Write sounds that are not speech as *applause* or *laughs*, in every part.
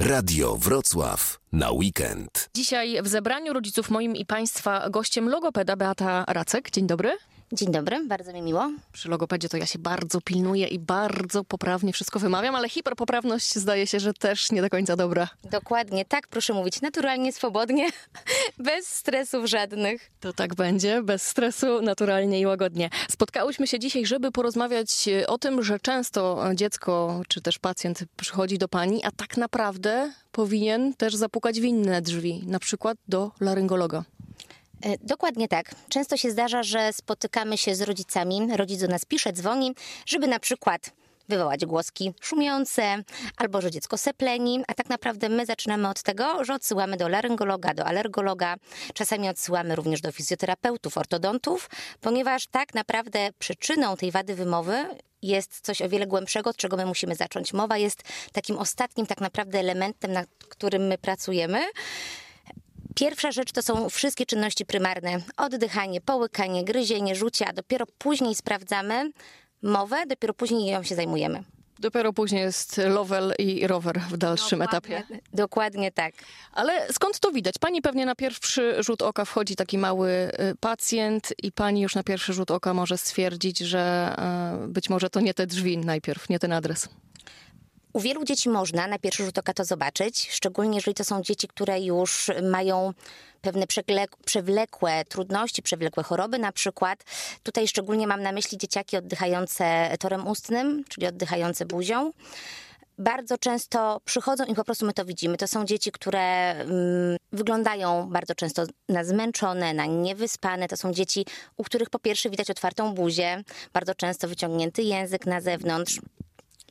Radio Wrocław na weekend. Dzisiaj w zebraniu rodziców moim i Państwa gościem logopeda Beata Racek. Dzień dobry. Dzień dobry, bardzo mi miło. Przy logopedzie to ja się bardzo pilnuję i bardzo poprawnie wszystko wymawiam, ale hiperpoprawność zdaje się, że też nie do końca dobra. Dokładnie, tak proszę mówić, naturalnie, swobodnie, *laughs* bez stresów żadnych. To tak będzie, bez stresu, naturalnie i łagodnie. Spotkałyśmy się dzisiaj, żeby porozmawiać o tym, że często dziecko czy też pacjent przychodzi do pani, a tak naprawdę powinien też zapukać w inne drzwi, na przykład do laryngologa. E, dokładnie tak. Często się zdarza, że spotykamy się z rodzicami, rodzic do nas pisze, dzwoni, żeby na przykład wywołać głoski szumiące, albo że dziecko sepleni, a tak naprawdę my zaczynamy od tego, że odsyłamy do laryngologa, do alergologa, czasami odsyłamy również do fizjoterapeutów, ortodontów, ponieważ tak naprawdę przyczyną tej wady wymowy jest coś o wiele głębszego, od czego my musimy zacząć. Mowa jest takim ostatnim tak naprawdę elementem, nad którym my pracujemy. Pierwsza rzecz to są wszystkie czynności prymarne: oddychanie, połykanie, gryzienie, rzucie, a dopiero później sprawdzamy mowę, dopiero później ją się zajmujemy. Dopiero później jest level i rower w dalszym dokładnie, etapie. Dokładnie tak. Ale skąd to widać? Pani pewnie na pierwszy rzut oka wchodzi taki mały y, pacjent i pani już na pierwszy rzut oka może stwierdzić, że y, być może to nie te drzwi najpierw, nie ten adres. U wielu dzieci można na pierwszy rzut oka to zobaczyć, szczególnie jeżeli to są dzieci, które już mają pewne przewlekłe trudności, przewlekłe choroby na przykład. Tutaj szczególnie mam na myśli dzieciaki oddychające torem ustnym, czyli oddychające buzią bardzo często przychodzą i po prostu my to widzimy. To są dzieci, które mm, wyglądają bardzo często na zmęczone, na niewyspane. To są dzieci, u których po pierwsze widać otwartą buzię, bardzo często wyciągnięty język na zewnątrz.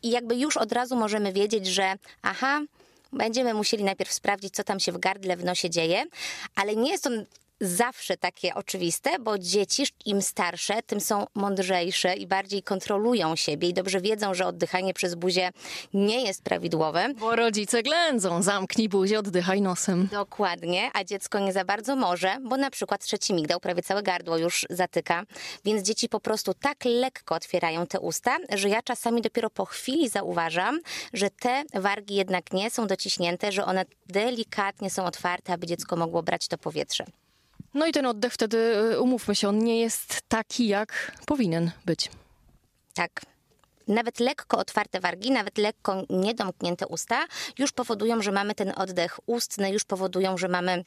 I jakby już od razu możemy wiedzieć, że aha, będziemy musieli najpierw sprawdzić, co tam się w gardle, w nosie dzieje, ale nie jest to zawsze takie oczywiste, bo dzieci im starsze, tym są mądrzejsze i bardziej kontrolują siebie i dobrze wiedzą, że oddychanie przez buzię nie jest prawidłowe. Bo rodzice ględzą, zamknij buzię, oddychaj nosem. Dokładnie, a dziecko nie za bardzo może, bo na przykład trzeci migdał prawie całe gardło już zatyka, więc dzieci po prostu tak lekko otwierają te usta, że ja czasami dopiero po chwili zauważam, że te wargi jednak nie są dociśnięte, że one delikatnie są otwarte, aby dziecko mogło brać to powietrze. No i ten oddech wtedy, y, umówmy się, on nie jest taki, jak powinien być. Tak. Nawet lekko otwarte wargi, nawet lekko niedomknięte usta już powodują, że mamy ten oddech ustny, już powodują, że mamy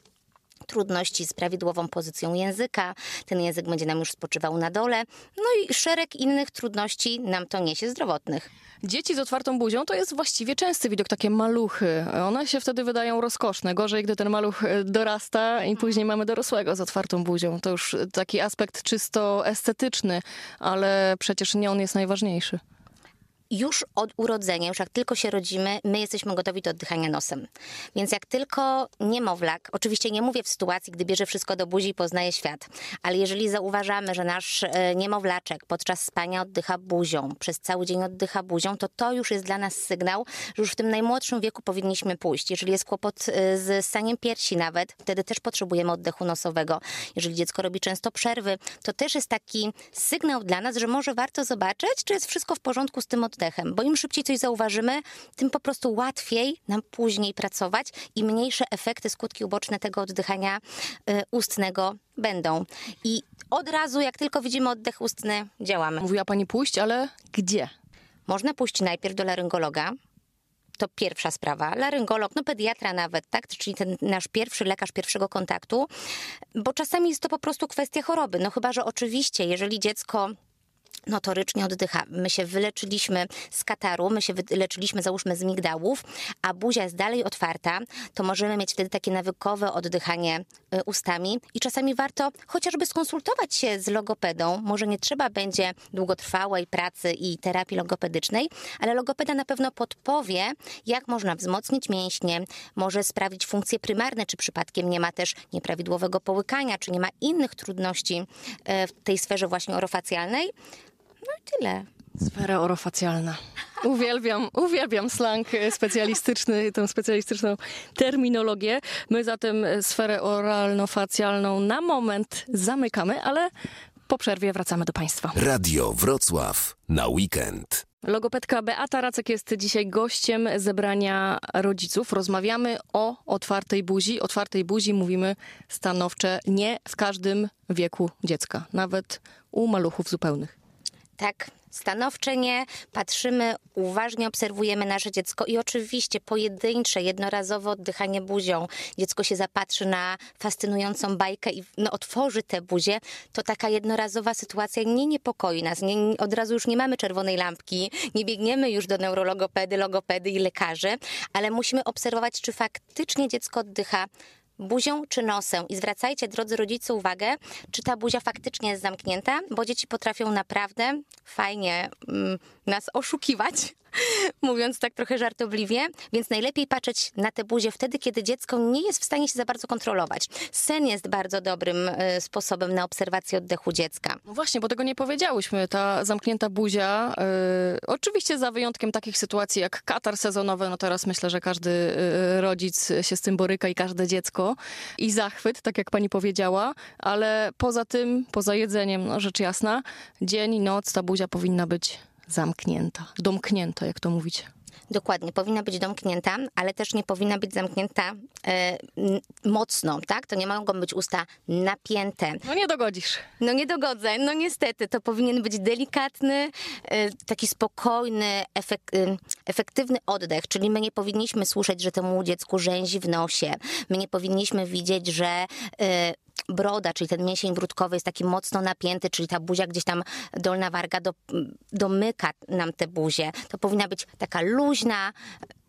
trudności z prawidłową pozycją języka, ten język będzie nam już spoczywał na dole, no i szereg innych trudności nam to niesie zdrowotnych. Dzieci z otwartą buzią to jest właściwie częsty widok, takie maluchy. One się wtedy wydają rozkoszne. Gorzej, gdy ten maluch e, dorasta i później mamy dorosłego z otwartą buzią. To już taki aspekt czysto estetyczny, ale przecież nie on jest najważniejszy już od urodzenia, już jak tylko się rodzimy, my jesteśmy gotowi do oddychania nosem. Więc jak tylko niemowlak, oczywiście nie mówię w sytuacji, gdy bierze wszystko do buzi i poznaje świat, ale jeżeli zauważamy, że nasz e, niemowlaczek podczas spania oddycha buzią, przez cały dzień oddycha buzią, to to już jest dla nas sygnał, że już w tym najmłodszym wieku powinniśmy pójść. Jeżeli jest kłopot e, z staniem piersi nawet, wtedy też potrzebujemy oddechu nosowego. Jeżeli dziecko robi często przerwy, to też jest taki sygnał dla nas, że może warto zobaczyć, czy jest wszystko w porządku z tym oddechem oddechem, bo im szybciej coś zauważymy, tym po prostu łatwiej nam później pracować i mniejsze efekty, skutki uboczne tego oddychania y, ustnego będą. I od razu, jak tylko widzimy oddech ustny, działamy. Mówiła pani pójść, ale gdzie? Można pójść najpierw do laryngologa, to pierwsza sprawa. Laryngolog, no pediatra nawet, tak? Czyli ten nasz pierwszy lekarz pierwszego kontaktu, bo czasami jest to po prostu kwestia choroby. No chyba, że oczywiście, jeżeli dziecko notorycznie oddycha. My się wyleczyliśmy z kataru, my się wyleczyliśmy załóżmy z migdałów, a buzia jest dalej otwarta, to możemy mieć wtedy takie nawykowe oddychanie y, ustami i czasami warto chociażby skonsultować się z logopedą. Może nie trzeba będzie długotrwałej pracy i terapii logopedycznej, ale logopeda na pewno podpowie, jak można wzmocnić mięśnie, może sprawdzić funkcje prymarne, czy przypadkiem nie ma też nieprawidłowego połykania, czy nie ma innych trudności y, w tej sferze właśnie orofacjalnej. Tyle. Sfera orofacjalna. Uwielbiam, uwielbiam slang specjalistyczny, tę specjalistyczną terminologię. My zatem sferę oralno-facjalną na moment zamykamy, ale po przerwie wracamy do Państwa. Radio Wrocław na weekend. Logopedka Beata Racek jest dzisiaj gościem zebrania rodziców. Rozmawiamy o otwartej buzi. Otwartej buzi mówimy stanowcze nie w każdym wieku dziecka, nawet u maluchów zupełnych. Tak, stanowcze nie. Patrzymy, uważnie obserwujemy nasze dziecko i oczywiście pojedyncze, jednorazowe oddychanie buzią. Dziecko się zapatrzy na fascynującą bajkę i no, otworzy tę buzię. To taka jednorazowa sytuacja nie niepokoi nas. Nie, od razu już nie mamy czerwonej lampki, nie biegniemy już do neurologopedy, logopedy i lekarzy, ale musimy obserwować, czy faktycznie dziecko oddycha buzią czy nosem. I zwracajcie, drodzy rodzice, uwagę, czy ta buzia faktycznie jest zamknięta, bo dzieci potrafią naprawdę fajnie mm, nas oszukiwać, *laughs* mówiąc tak trochę żartobliwie, więc najlepiej patrzeć na tę buzię wtedy, kiedy dziecko nie jest w stanie się za bardzo kontrolować. Sen jest bardzo dobrym y, sposobem na obserwację oddechu dziecka. No właśnie, bo tego nie powiedziałyśmy. Ta zamknięta buzia, y, oczywiście za wyjątkiem takich sytuacji jak katar sezonowy, no teraz myślę, że każdy y, rodzic się z tym boryka i każde dziecko. I zachwyt, tak jak pani powiedziała, ale poza tym, poza jedzeniem, no rzecz jasna, dzień i noc ta buzia powinna być zamknięta, domknięta, jak to mówicie. Dokładnie, powinna być domknięta, ale też nie powinna być zamknięta e, mocno, tak? To nie mogą być usta napięte. No nie dogodzisz. No nie dogodzę, no niestety, to powinien być delikatny, e, taki spokojny, efek, e, efektywny oddech, czyli my nie powinniśmy słyszeć, że temu dziecku rzęzi w nosie. My nie powinniśmy widzieć, że e, broda, czyli ten mięsień brudkowy jest taki mocno napięty, czyli ta buzia gdzieś tam dolna warga do, domyka nam tę buzię. To powinna być taka luźna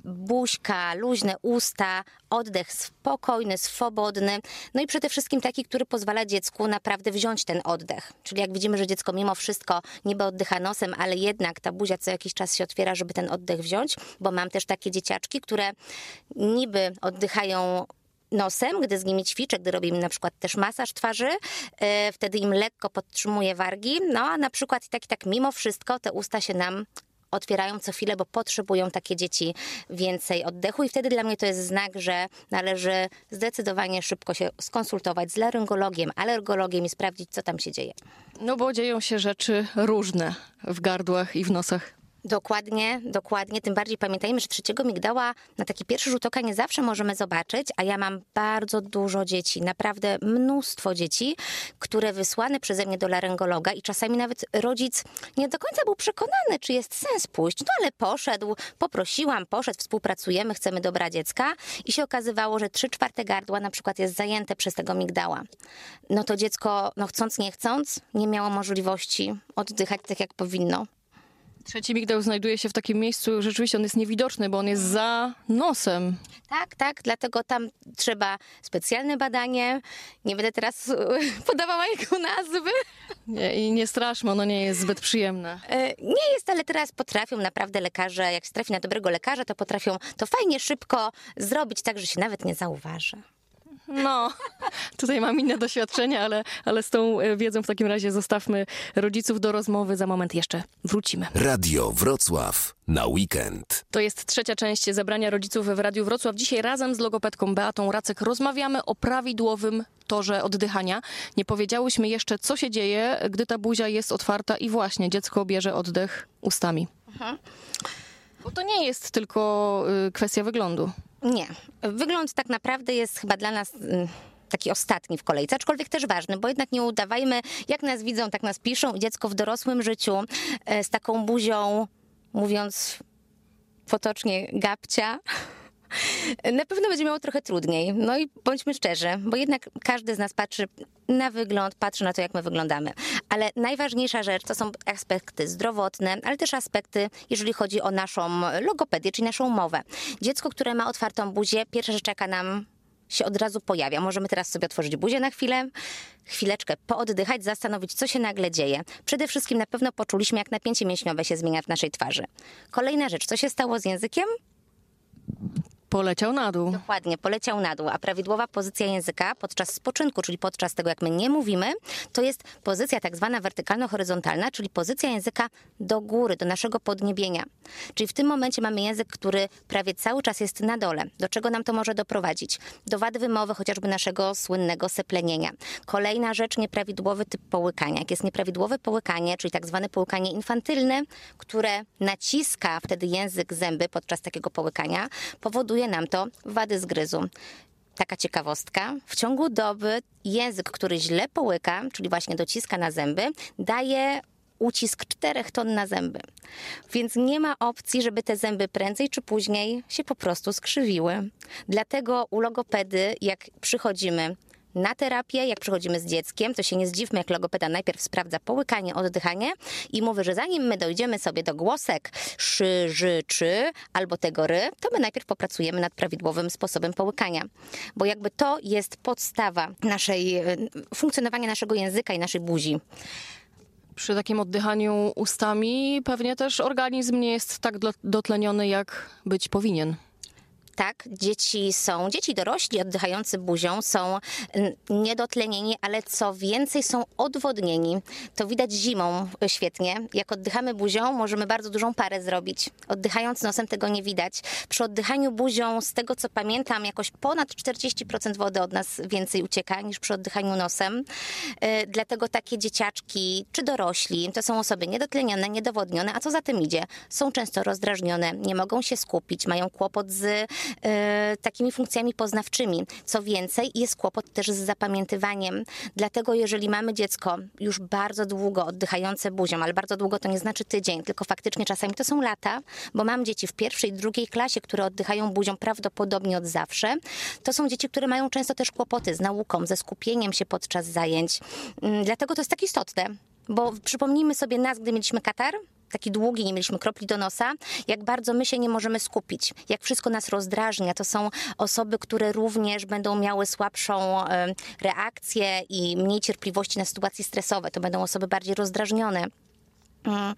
buźka, luźne usta, oddech spokojny, swobodny, no i przede wszystkim taki, który pozwala dziecku naprawdę wziąć ten oddech. Czyli jak widzimy, że dziecko mimo wszystko niby oddycha nosem, ale jednak ta buzia co jakiś czas się otwiera, żeby ten oddech wziąć, bo mam też takie dzieciaczki, które niby oddychają nosem, gdy z nimi ćwiczę, gdy robię im na przykład też masaż twarzy, yy, wtedy im lekko podtrzymuję wargi, no a na przykład i tak i tak mimo wszystko te usta się nam otwierają co chwilę, bo potrzebują takie dzieci więcej oddechu i wtedy dla mnie to jest znak, że należy zdecydowanie szybko się skonsultować z laryngologiem, alergologiem i sprawdzić, co tam się dzieje. No bo dzieją się rzeczy różne w gardłach i w nosach. Dokładnie, dokładnie. Tym bardziej pamiętajmy, że trzeciego migdała na taki pierwszy rzut oka nie zawsze możemy zobaczyć, a ja mam bardzo dużo dzieci, naprawdę mnóstwo dzieci, które wysłane przeze mnie do laryngologa i czasami nawet rodzic nie do końca był przekonany, czy jest sens pójść, no ale poszedł, poprosiłam, poszedł, współpracujemy, chcemy dobra dziecka i się okazywało, że trzy czwarte gardła na przykład jest zajęte przez tego migdała. No to dziecko, no chcąc, nie chcąc, nie miało możliwości oddychać tak, jak powinno. Trzeci migdał znajduje się w takim miejscu, rzeczywiście on jest niewidoczny, bo on jest za nosem. Tak, tak, dlatego tam trzeba specjalne badanie. Nie będę teraz *laughs* podawała jego nazwy. Nie, I nie straszmy, ono nie jest zbyt przyjemne. E, Nie jest, ale teraz potrafią naprawdę lekarze, jak się trafi na dobrego lekarza, to potrafią to fajnie, szybko zrobić tak, że się nawet nie zauważy. No, *laughs* tutaj mam inne doświadczenia, ale, ale z tą e, wiedzą w takim razie zostawmy rodziców do rozmowy. Za moment jeszcze wrócimy. Radio Wrocław na weekend. To jest trzecia część zebrania rodziców w Radiu Wrocław. Dzisiaj razem z logopedką Beatą Racek rozmawiamy o prawidłowym torze oddychania. Nie powiedziałyśmy jeszcze, co się dzieje, gdy ta buzia jest otwarta i właśnie dziecko bierze oddech ustami. Bo to nie jest tylko y, kwestia wyglądu. Nie. Wygląd tak naprawdę jest chyba dla nas mm, taki ostatni w kolejce, aczkolwiek też ważny, bo jednak nie udawajmy, jak nas widzą, tak nas piszą. Dziecko w dorosłym życiu e, z taką buzią, mówiąc potocznie, gapcia, na pewno będzie miało trochę trudniej. No i bądźmy szczerzy, bo jednak każdy z nas patrzy na wygląd, patrzy na to, jak my wyglądamy. Ale najważniejsza rzecz to są aspekty zdrowotne, ale też aspekty, jeżeli chodzi o naszą logopedię, czyli naszą mowę. Dziecko, które ma otwartą buzię, pierwsza rzecz, jaka nam się od razu pojawia. Możemy teraz sobie otworzyć buzię na chwilę, chwileczkę pooddychać, zastanowić, co się nagle dzieje. Przede wszystkim na pewno poczuliśmy, jak napięcie mięśniowe się zmienia w naszej twarzy. Kolejna rzecz, co się stało z językiem? Poleciał na dół. Dokładnie, poleciał na dół, a prawidłowa pozycja języka podczas spoczynku, czyli podczas tego, jak my nie mówimy, to jest pozycja tak zwana wertykalno-horyzontalna, czyli pozycja języka do góry, do naszego podniebienia. Czyli w tym momencie mamy język, który prawie cały czas jest na dole. Do czego nam to może doprowadzić? Do wady wymowy, chociażby naszego słynnego seplenienia. Kolejna rzecz, nieprawidłowy typ połykania. Jak jest nieprawidłowe połykanie, czyli tak zwane połykanie infantylne, które naciska wtedy język zęby podczas takiego połykania, powoduje nam to wady zgryzu. Taka ciekawostka. W ciągu doby język, który źle połyka, czyli właśnie dociska na zęby, daje ucisk 4 ton na zęby. Więc nie ma opcji, żeby te zęby prędzej czy później się po prostu skrzywiły. Dlatego u logopedy, jak przychodzimy na terapię, jak przychodzimy z dzieckiem, to się nie zdziwmy, jak logopeda najpierw sprawdza połykanie, oddychanie i mówi, że zanim my dojdziemy sobie do głosek szy, ży, czy albo tego ry, to my najpierw popracujemy nad prawidłowym sposobem połykania. Bo jakby to jest podstawa naszej, e, funkcjonowania naszego języka i naszej buzi. Przy takim oddychaniu ustami pewnie też organizm nie jest tak dotleniony, jak być powinien tak, dzieci są, dzieci dorośli oddychający buzią są niedotlenieni, ale co więcej są odwodnieni. To widać zimą świetnie. Jak oddychamy buzią, możemy bardzo dużą parę zrobić. Oddychając nosem tego nie widać. Przy oddychaniu buzią, z tego co pamiętam, jakoś ponad 40% wody od nas więcej ucieka niż przy oddychaniu nosem. Yy, dlatego takie dzieciaczki czy dorośli to są osoby niedotlenione, niedowodnione, a co za tym idzie? Są często rozdrażnione, nie mogą się skupić, mają kłopot z takimi funkcjami poznawczymi. Co więcej, jest kłopot też z zapamiętywaniem. Dlatego, jeżeli mamy dziecko już bardzo długo oddychające buzią, ale bardzo długo to nie znaczy tydzień, tylko faktycznie czasami to są lata, bo mam dzieci w pierwszej, drugiej klasie, które oddychają buzią prawdopodobnie od zawsze. To są dzieci, które mają często też kłopoty z nauką, ze skupieniem się podczas zajęć. Mm, dlatego to jest tak istotne. Bo przypomnijmy sobie nas, gdy mieliśmy katar, taki długi, nie mieliśmy kropli do nosa, jak bardzo my się nie możemy skupić, jak wszystko nas rozdrażnia. To są osoby, które również będą miały słabszą reakcję i mniej cierpliwości na sytuacje stresowe. To będą osoby bardziej rozdrażnione. Mm.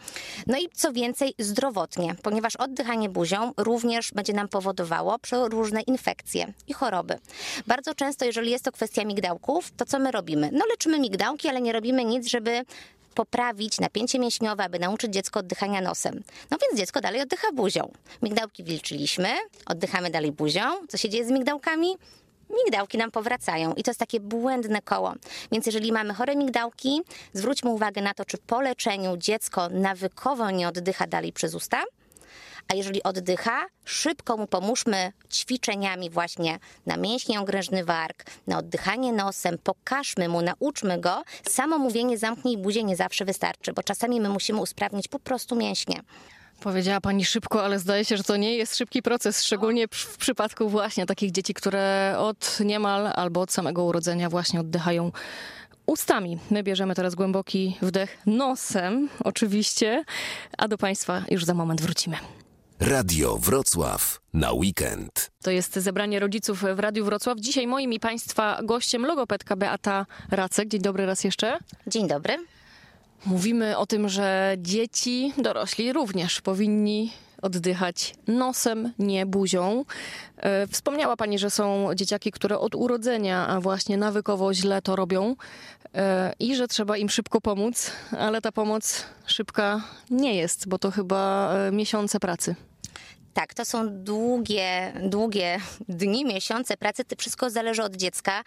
No i co więcej, zdrowotnie, ponieważ oddychanie buzią również będzie nam powodowało różne infekcje i choroby. Bardzo często, jeżeli jest to kwestia migdałków, to co my robimy? No leczymy migdałki, ale nie robimy nic, żeby poprawić napięcie mięśniowe, aby nauczyć dziecko oddychania nosem. No więc dziecko dalej oddycha buzią. Migdałki wilczyliśmy, oddychamy dalej buzią. Co się dzieje z migdałkami? migdałki nam powracają i to jest takie błędne koło. Więc jeżeli mamy chore migdałki, zwróćmy uwagę na to, czy po leczeniu dziecko nawykowo nie oddycha dalej przez usta, a jeżeli oddycha, szybko mu pomóżmy ćwiczeniami właśnie na mięśnie ogrężny warg, na oddychanie nosem, pokażmy mu, nauczmy go. Samo mówienie zamknij buzię nie zawsze wystarczy, bo czasami my musimy usprawnić po prostu mięśnie. Powiedziała pani szybko, ale zdaje się, że to nie jest szybki proces, szczególnie w przypadku właśnie takich dzieci, które od niemal albo od samego urodzenia właśnie oddychają ustami. My bierzemy teraz głęboki wdech nosem, oczywiście, a do Państwa już za moment wrócimy. Radio Wrocław na weekend. To jest zebranie rodziców w Radiu Wrocław. Dzisiaj moim i Państwa gościem logopedka Beata Racek. Dzień dobry raz jeszcze. Dzień dobry. Mówimy o tym, że dzieci, dorośli również powinni oddychać nosem, nie buzią. E, wspomniała Pani, że są dzieciaki, które od urodzenia właśnie nawykowo źle to robią e, i że trzeba im szybko pomóc, ale ta pomoc szybka nie jest, bo to chyba e, miesiące pracy. Tak, to są długie, długie dni, miesiące pracy. To wszystko zależy od dziecka.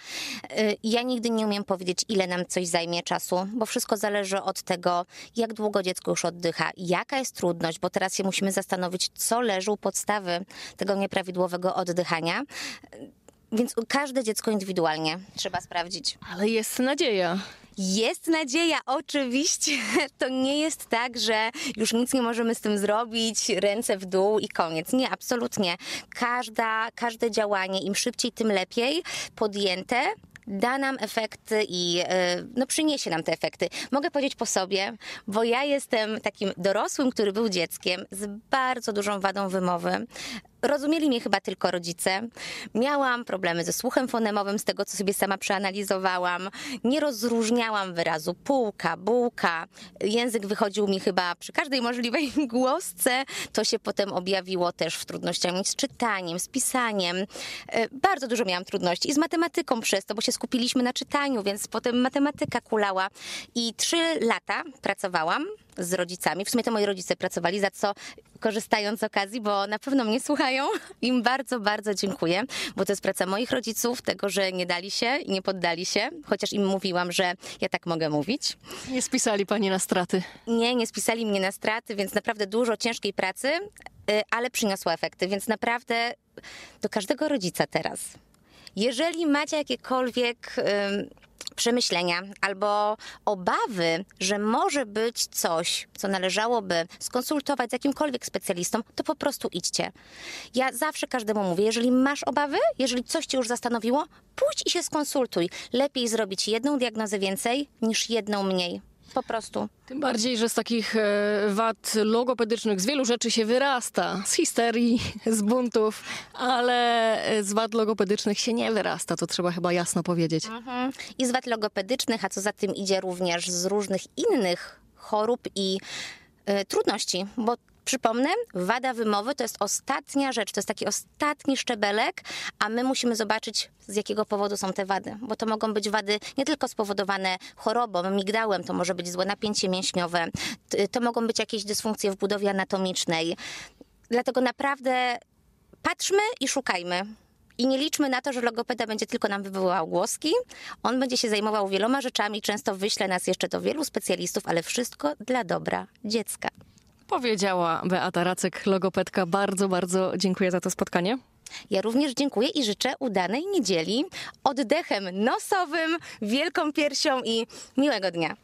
Y, ja nigdy nie umiem powiedzieć, ile nam coś zajmie czasu, bo wszystko zależy od tego, jak długo dziecko już oddycha, jaka jest trudność, bo teraz się musimy zastanowić, co leży u podstawy tego nieprawidłowego oddychania. Więc każde dziecko indywidualnie trzeba sprawdzić. Ale jest nadzieja. Jest nadzieja, oczywiście. *laughs* To nie jest tak, że już nic nie możemy z tym zrobić, ręce w dół i koniec. Nie, absolutnie. Każda, każde działanie, im szybciej, tym lepiej podjęte, da nam efekty i e, no, przyniesie nam te efekty. Mogę powiedzieć po sobie, bo ja jestem takim dorosłym, który był dzieckiem z bardzo dużą wadą wymowy rozumieli mnie chyba tylko rodzice. Miałam problemy ze słuchem fonemowym, z tego co sobie sama przeanalizowałam. Nie rozróżniałam wyrazu półka, bułka. Język wychodził mi chyba przy każdej możliwej *laughs* głosce. To się potem objawiło też w trudnościach z czytaniem, z pisaniem. E, Bardzo dużo miałam trudności i z matematyką przez to, bo się skupiliśmy na czytaniu, więc potem matematyka kulała. I trzy lata pracowałam z rodzicami. W sumie to moi rodzice pracowali, za co korzystając z okazji, bo na pewno mnie słuchają, *laughs* im bardzo, bardzo dziękuję, bo to jest praca moich rodziców, tego, że nie dali się i nie poddali się, chociaż im mówiłam, że ja tak mogę mówić. Nie spisali pani na straty. Nie, nie spisali mnie na straty, więc naprawdę dużo ciężkiej pracy, y, ale przyniosła efekty, więc naprawdę do każdego rodzica teraz. Jeżeli macie jakiekolwiek przemyślenia albo obawy, że może być coś, co należałoby skonsultować z jakimkolwiek specjalistą, to po prostu idźcie. Ja zawsze każdemu mówię, jeżeli masz obawy, jeżeli coś cię już zastanowiło, pójdź i się skonsultuj. Lepiej zrobić jedną diagnozę więcej niż jedną mniej. Po prostu. Tym bardziej, że z takich e, wad logopedycznych z wielu rzeczy się wyrasta. Z histerii, *laughs* z buntów, ale e, z wad logopedycznych się nie wyrasta. To trzeba chyba jasno powiedzieć. Mhm. I z wad logopedycznych, a co za tym idzie również z różnych innych chorób i y, trudności, bo Przypomnę, wada wymowy to jest ostatnia rzecz, to jest taki ostatni szczebelek, a my musimy zobaczyć, z jakiego powodu są te wady. Bo to mogą być wady nie tylko spowodowane chorobą, migdałem, to może być złe napięcie mięśniowe, to mogą być jakieś dysfunkcje w budowie anatomicznej. Dlatego naprawdę patrzmy i szukajmy. I nie liczmy na to, że logopeda będzie tylko nam wywoływał głoski. On będzie się zajmował wieloma rzeczami, często wyśle nas jeszcze do wielu specjalistów, ale wszystko dla dobra dziecka. Powiedziała Beata Racek, logopedka. Bardzo, bardzo dziękuję za to spotkanie. Ja również dziękuję i życzę udanej niedzieli, oddechem nosowym, wielką piersią i miłego dnia.